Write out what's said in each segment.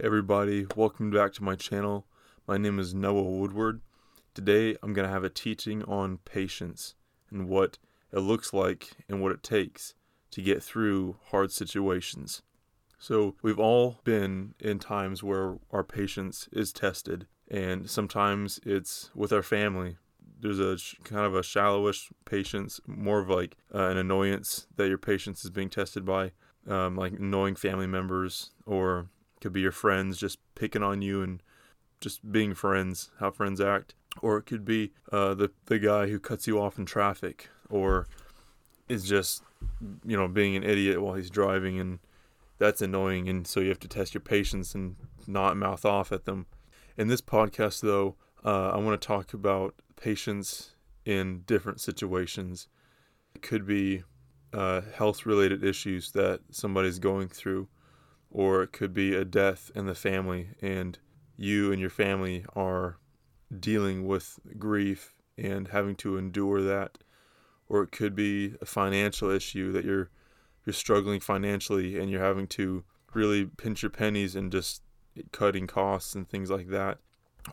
Everybody, welcome back to my channel. My name is Noah Woodward. Today I'm going to have a teaching on patience and what it looks like and what it takes to get through hard situations. So, we've all been in times where our patience is tested, and sometimes it's with our family. There's a sh- kind of a shallowish patience, more of like uh, an annoyance that your patience is being tested by, um, like annoying family members or could be your friends just picking on you and just being friends, how friends act. Or it could be uh, the the guy who cuts you off in traffic, or is just you know being an idiot while he's driving, and that's annoying. And so you have to test your patience and not mouth off at them. In this podcast, though, uh, I want to talk about patience in different situations. It could be uh, health related issues that somebody's going through or it could be a death in the family and you and your family are dealing with grief and having to endure that or it could be a financial issue that you're you're struggling financially and you're having to really pinch your pennies and just cutting costs and things like that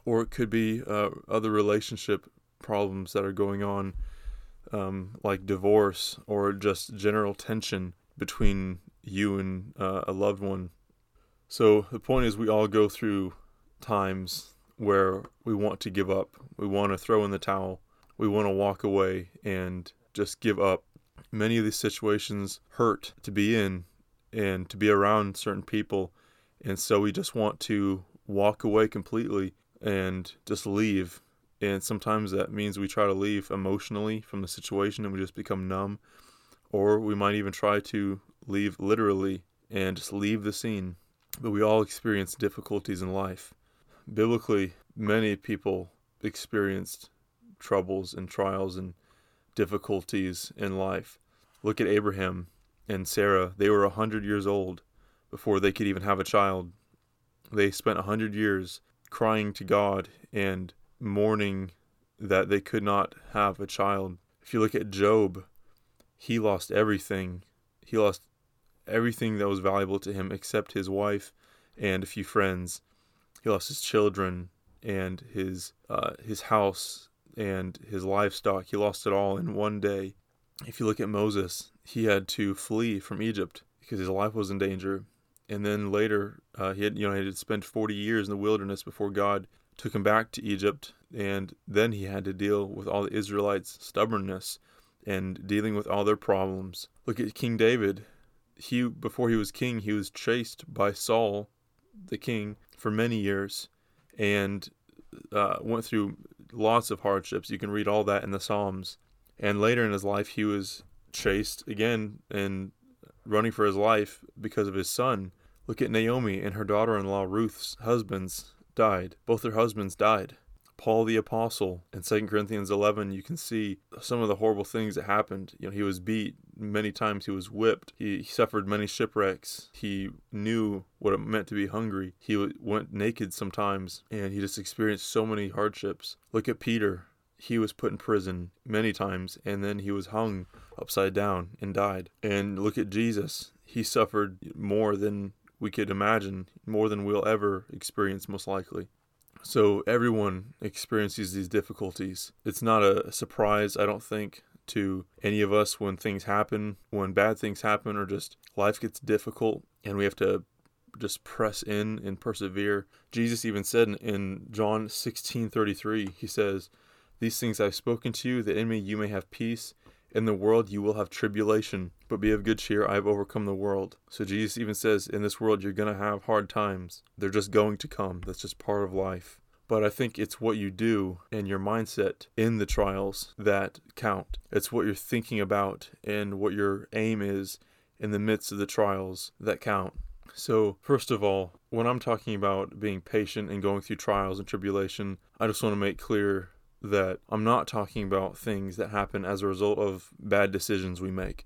or it could be uh, other relationship problems that are going on um, like divorce or just general tension between you and uh, a loved one. So the point is, we all go through times where we want to give up, we want to throw in the towel, we want to walk away and just give up. Many of these situations hurt to be in and to be around certain people, and so we just want to walk away completely and just leave. And sometimes that means we try to leave emotionally from the situation and we just become numb. Or we might even try to leave literally and just leave the scene. But we all experience difficulties in life. Biblically, many people experienced troubles and trials and difficulties in life. Look at Abraham and Sarah. They were a 100 years old before they could even have a child. They spent a 100 years crying to God and mourning that they could not have a child. If you look at Job, he lost everything. He lost everything that was valuable to him except his wife and a few friends. He lost his children and his uh, his house and his livestock. He lost it all in one day. If you look at Moses, he had to flee from Egypt because his life was in danger. And then later, uh, he had you know he had to spend 40 years in the wilderness before God took him back to Egypt. And then he had to deal with all the Israelites' stubbornness and dealing with all their problems. Look at King David he before he was king, he was chased by Saul, the king, for many years, and uh, went through lots of hardships. You can read all that in the Psalms. And later in his life, he was chased again and running for his life because of his son. Look at Naomi and her daughter-in-law Ruth's husbands died. Both their husbands died. Paul the apostle in 2 Corinthians 11 you can see some of the horrible things that happened you know he was beat many times he was whipped. He, suffered many shipwrecks. He knew what it meant to be hungry. He went naked sometimes and he just experienced so many hardships. Look at Peter. He was put in prison many times and then he was hung upside down and died. And look at Jesus. He suffered more than we could imagine more than we'll ever experience most likely. So everyone experiences these difficulties. It's not a surprise, I don't think, to any of us when things happen, when bad things happen, or just life gets difficult and we have to just press in and persevere. Jesus even said in John 16 33, he says, These things I've spoken to you, that in me you may have peace. In the world you will have tribulation, but be of good cheer, I have overcome the world. So Jesus even says, in this world you're going to have hard times. They're just going to come. That's just part of life. But I think it's what you do and your mindset in the trials that count. It's what you're thinking about and what your aim is in the midst of the trials that count. So, first of all, when I'm talking about being patient and going through trials and tribulation, I just want to make clear that I'm not talking about things that happen as a result of bad decisions we make.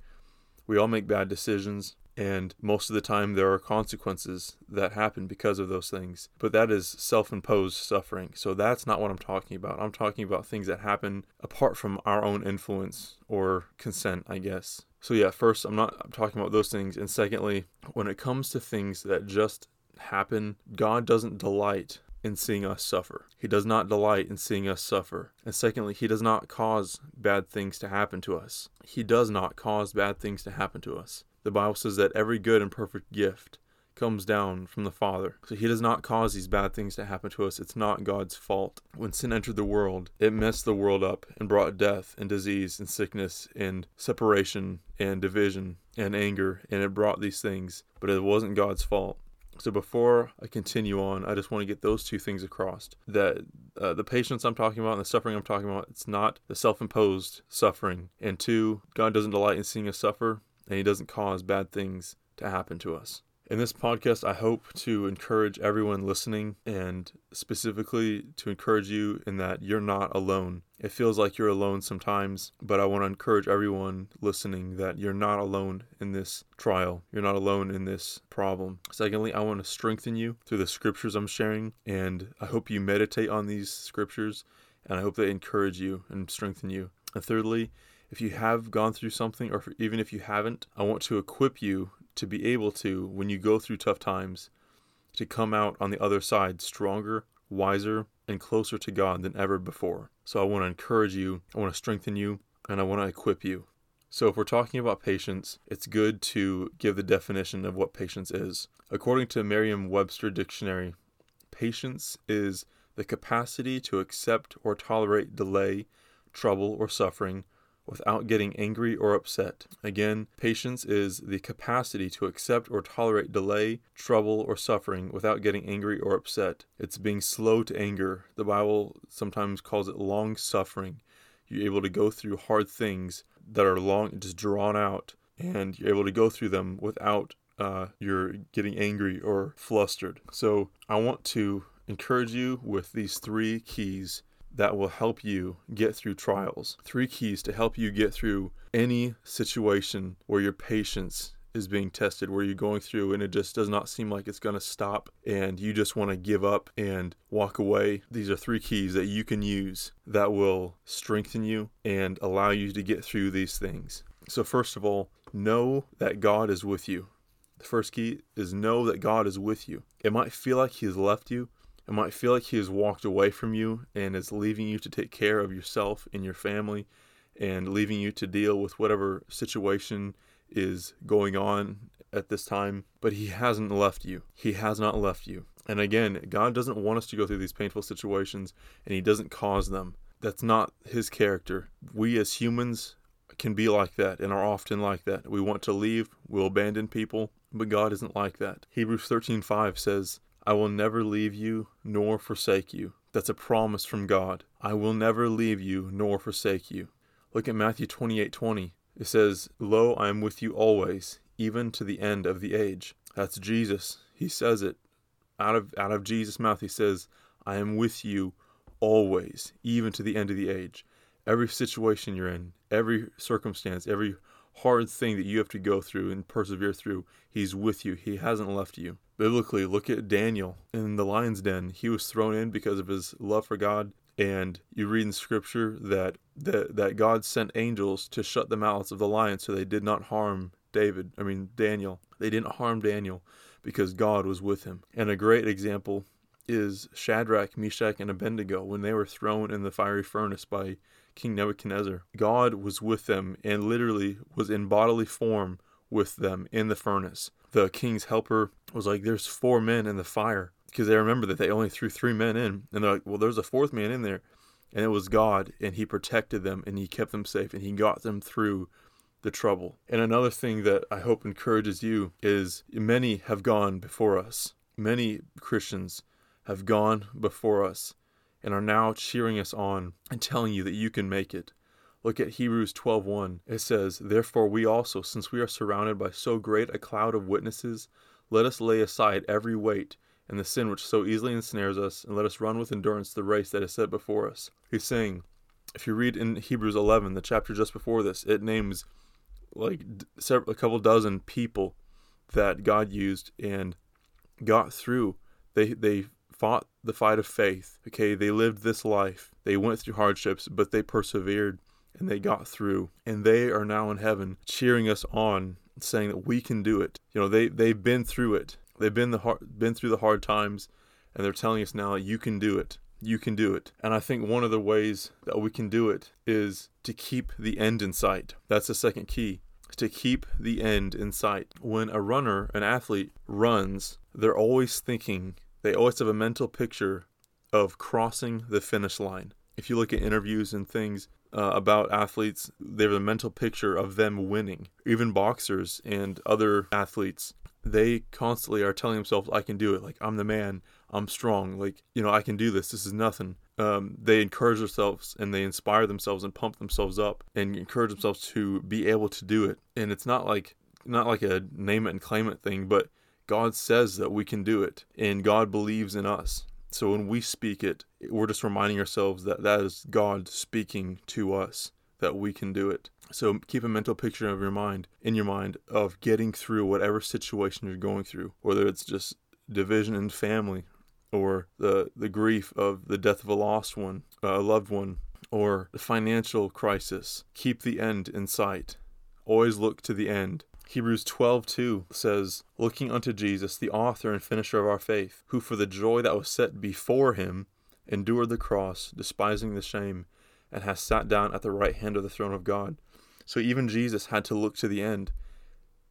We all make bad decisions, and most of the time there are consequences that happen because of those things. But that is self imposed suffering. So that's not what I'm talking about. I'm talking about things that happen apart from our own influence or consent, I guess. So, yeah, first, I'm not I'm talking about those things. And secondly, when it comes to things that just happen. God doesn't delight in seeing us suffer. He does not delight in seeing us suffer. And secondly, He does not cause bad things to happen to us. He does not cause bad things to happen to us. The Bible says that every good and perfect gift comes down from the Father. So He does not cause these bad things to happen to us. It's not God's fault. When sin entered the world, it messed the world up and brought death and disease and sickness and separation and division and anger, and it brought these things. But it wasn't God's fault. So before I continue on, I just want to get those two things across. That uh, the patience I'm talking about and the suffering I'm talking about, it's not the self-imposed suffering. And two, God doesn't delight in seeing us suffer, and He doesn't cause bad things to happen to us. In this podcast, I hope to encourage everyone listening and specifically to encourage you in that you're not alone. It feels like you're alone sometimes, but I want to encourage everyone listening that you're not alone in this trial. You're not alone in this problem. Secondly, I want to strengthen you through the scriptures I'm sharing, and I hope you meditate on these scriptures, and I hope they encourage you and strengthen you. And thirdly, if you have gone through something, or even if you haven't, I want to equip you to be able to, when you go through tough times, to come out on the other side stronger, wiser, and closer to God than ever before. So I want to encourage you, I want to strengthen you, and I want to equip you. So, if we're talking about patience, it's good to give the definition of what patience is. According to Merriam Webster Dictionary, patience is the capacity to accept or tolerate delay, trouble, or suffering without getting angry or upset. Again, patience is the capacity to accept or tolerate delay, trouble, or suffering without getting angry or upset. It's being slow to anger. The Bible sometimes calls it long suffering. You're able to go through hard things that are long, just drawn out, and you're able to go through them without uh, you're getting angry or flustered. So I want to encourage you with these three keys that will help you get through trials. Three keys to help you get through any situation where your patience is being tested, where you're going through and it just does not seem like it's going to stop and you just want to give up and walk away. These are three keys that you can use that will strengthen you and allow you to get through these things. So, first of all, know that God is with you. The first key is know that God is with you. It might feel like He has left you, it might feel like he has walked away from you and is leaving you to take care of yourself and your family and leaving you to deal with whatever situation is going on at this time. But he hasn't left you. He has not left you. And again, God doesn't want us to go through these painful situations and he doesn't cause them. That's not his character. We as humans can be like that and are often like that. We want to leave, we'll abandon people, but God isn't like that. Hebrews 13:5 says, I will never leave you nor forsake you. That's a promise from God. I will never leave you nor forsake you. Look at Matthew 28 20. It says, Lo, I am with you always, even to the end of the age. That's Jesus. He says it. Out of, out of Jesus' mouth, he says, I am with you always, even to the end of the age. Every situation you're in, every circumstance, every hard thing that you have to go through and persevere through, He's with you. He hasn't left you. Biblically, look at Daniel in the lion's den. He was thrown in because of his love for God. And you read in scripture that, that, that God sent angels to shut the mouths of the lions so they did not harm David, I mean, Daniel. They didn't harm Daniel because God was with him. And a great example is Shadrach, Meshach, and Abednego when they were thrown in the fiery furnace by King Nebuchadnezzar. God was with them and literally was in bodily form with them in the furnace. The king's helper was like, There's four men in the fire. Because they remember that they only threw three men in. And they're like, Well, there's a fourth man in there. And it was God, and He protected them, and He kept them safe, and He got them through the trouble. And another thing that I hope encourages you is many have gone before us. Many Christians have gone before us and are now cheering us on and telling you that you can make it. Look at Hebrews 12:1. It says, "Therefore we also, since we are surrounded by so great a cloud of witnesses, let us lay aside every weight and the sin which so easily ensnares us, and let us run with endurance the race that is set before us." He's saying, if you read in Hebrews 11, the chapter just before this, it names like several, a couple dozen people that God used and got through. They they fought the fight of faith. Okay, they lived this life. They went through hardships, but they persevered and they got through. And they are now in heaven cheering us on, saying that we can do it. You know, they they've been through it. They've been the hard, been through the hard times, and they're telling us now you can do it. You can do it. And I think one of the ways that we can do it is to keep the end in sight. That's the second key. To keep the end in sight. When a runner, an athlete, runs, they're always thinking, they always have a mental picture of crossing the finish line. If you look at interviews and things uh, about athletes, they have a mental picture of them winning. Even boxers and other athletes, they constantly are telling themselves, I can do it. Like, I'm the man. I'm strong. Like, you know, I can do this. This is nothing. Um, they encourage themselves and they inspire themselves and pump themselves up and encourage themselves to be able to do it. And it's not like, not like a name it and claim it thing, but God says that we can do it and God believes in us. So when we speak it, we're just reminding ourselves that that is God speaking to us, that we can do it. So keep a mental picture of your mind, in your mind, of getting through whatever situation you're going through, whether it's just division in family, or the the grief of the death of a lost one, uh, a loved one, or the financial crisis. Keep the end in sight. Always look to the end. Hebrews 12:2 says, "Looking unto Jesus, the author and finisher of our faith, who for the joy that was set before him endured the cross, despising the shame, and has sat down at the right hand of the throne of God." So even Jesus had to look to the end.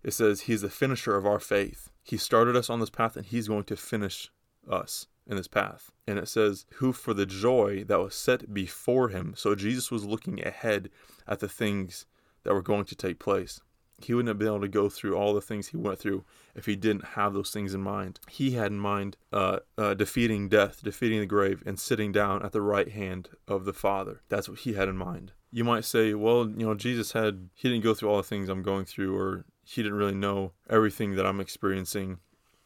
It says he's the finisher of our faith. He started us on this path and he's going to finish us in this path. And it says, who for the joy that was set before him. So Jesus was looking ahead at the things that were going to take place he wouldn't have been able to go through all the things he went through if he didn't have those things in mind. He had in mind uh, uh, defeating death, defeating the grave, and sitting down at the right hand of the Father. That's what he had in mind. You might say, well, you know, Jesus had, he didn't go through all the things I'm going through, or he didn't really know everything that I'm experiencing,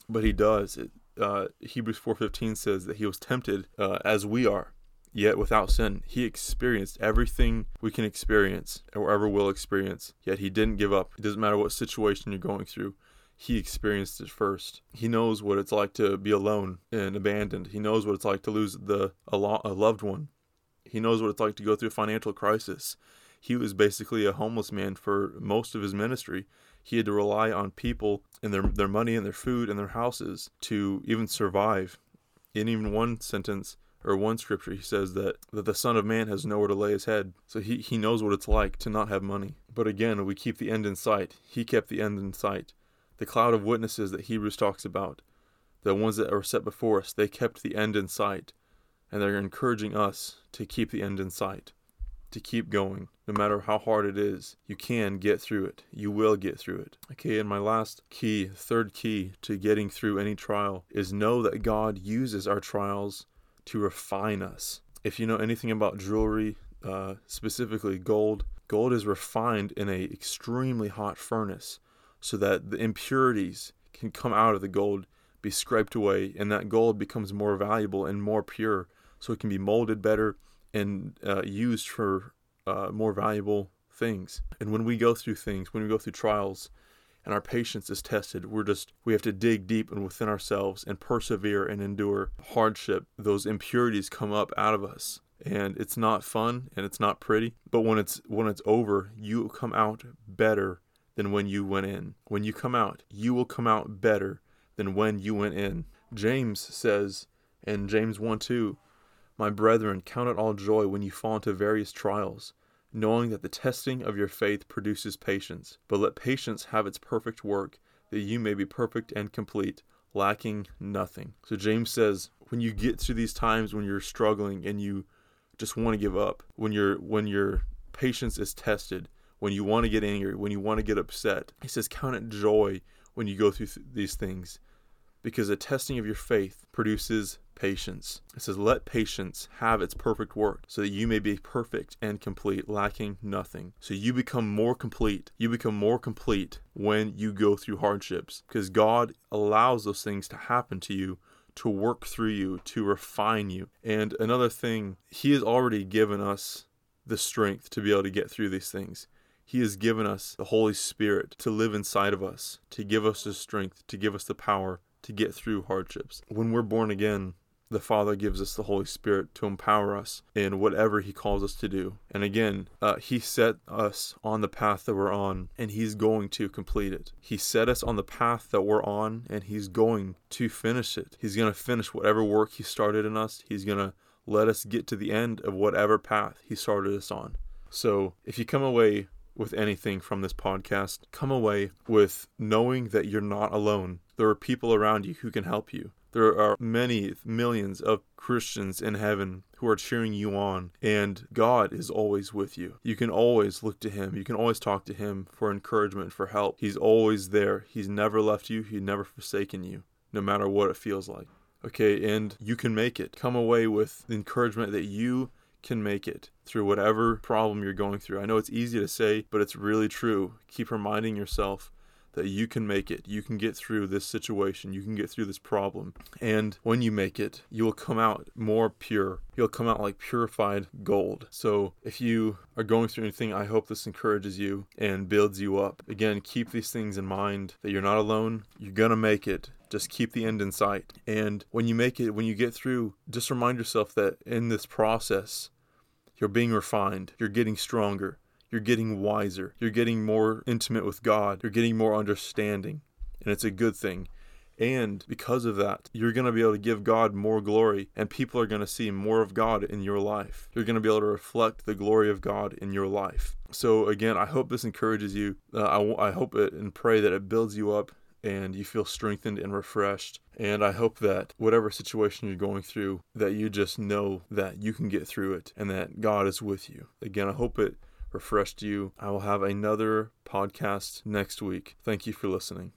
but he does. It, uh, Hebrews 4:15 says that he was tempted uh, as we are yet without sin. He experienced everything we can experience or ever will experience, yet he didn't give up. It doesn't matter what situation you're going through. He experienced it first. He knows what it's like to be alone and abandoned. He knows what it's like to lose the a, lo- a loved one. He knows what it's like to go through a financial crisis. He was basically a homeless man for most of his ministry. He had to rely on people and their their money and their food and their houses to even survive. In even one sentence, or one scripture he says that, that the son of man has nowhere to lay his head. So he, he knows what it's like to not have money. But again we keep the end in sight. He kept the end in sight. The cloud of witnesses that hebrews talks about the ones that are set before us they kept the end in sight. And they're encouraging us to keep the end in sight to keep going. No matter how hard it is you can get through it. You will get through it. Okay and my last key third key to getting through any trial is know that god uses our trials to refine us. If you know anything about jewelry, uh, specifically gold, gold is refined in a extremely hot furnace so that the impurities can come out of the gold, be scraped away, and that gold becomes more valuable and more pure, so it can be molded better and uh, used for uh, more valuable things. And when we go through things, when we go through trials, and our patience is tested. We're just, we have to dig deep and within ourselves and persevere and endure hardship. Those impurities come up out of us. And it's not fun and it's not pretty, but when it's when it's over, you come out better than when you went in. When you come out, you will come out better than when you went in. James says in James 1 2, My brethren, count it all joy when you fall into various trials knowing that the testing of your faith produces patience. But let patience have its perfect work, that you may be perfect and complete, lacking nothing. So James says, when you get through these times when you're struggling and you just want to give up, when your when your patience is tested, when you want to get angry, when you want to get upset, he says, count it joy when you go through th- these things, because the testing of your faith produces patience. It says, Let patience have its perfect work, so that you may be perfect and complete, lacking nothing. So you become more complete. You become more complete when you go through hardships, because God allows those things to happen to you to work through you, to refine you. And another thing, He has already given us the strength to be able to get through these things. He has given us the Holy Spirit to live inside of us, to give us the strength, to give us the power to get through hardships. When we're born again, the Father gives us the Holy Spirit to empower us in whatever He calls us to do. And again, uh, He set us on the path that we're on, and He's going to complete it. He set us on the path that we're on, and He's going to finish it. He's going to finish whatever work He started in us. He's going to let us get to the end of whatever path He started us on. So if you come away with anything from this podcast, come away with knowing that you're not alone. There are people around you who can help you. There are many millions of Christians in heaven who are cheering you on, and God is always with you. You can always look to Him. You can always talk to Him for encouragement, for help. He's always there. He's never left you, He's never forsaken you, no matter what it feels like. Okay, and you can make it. Come away with the encouragement that you can make it through whatever problem you're going through. I know it's easy to say, but it's really true. Keep reminding yourself that you can make it. You can get through this situation. You can get through this problem. And when you make it, you will come out more pure. You'll come out like purified gold. So if you are going through anything, I hope this encourages you and builds you up. Again, keep these things in mind that you're not alone. You're going to make it. Just keep the end in sight. And when you make it, when you get through, just remind yourself that in this process, you're being refined, you're getting stronger, you're getting wiser, you're getting more intimate with God, you're getting more understanding, and it's a good thing. And because of that, you're going to be able to give God more glory, and people are going to see more of God in your life. You're going to be able to reflect the glory of God in your life. So, again, I hope this encourages you. Uh, I, I hope it and pray that it builds you up and you feel strengthened and refreshed. And I hope that whatever situation you're going through, that you just know that you can get through it and that God is with you. Again, I hope it refreshed you. I will have another podcast next week. Thank you for listening.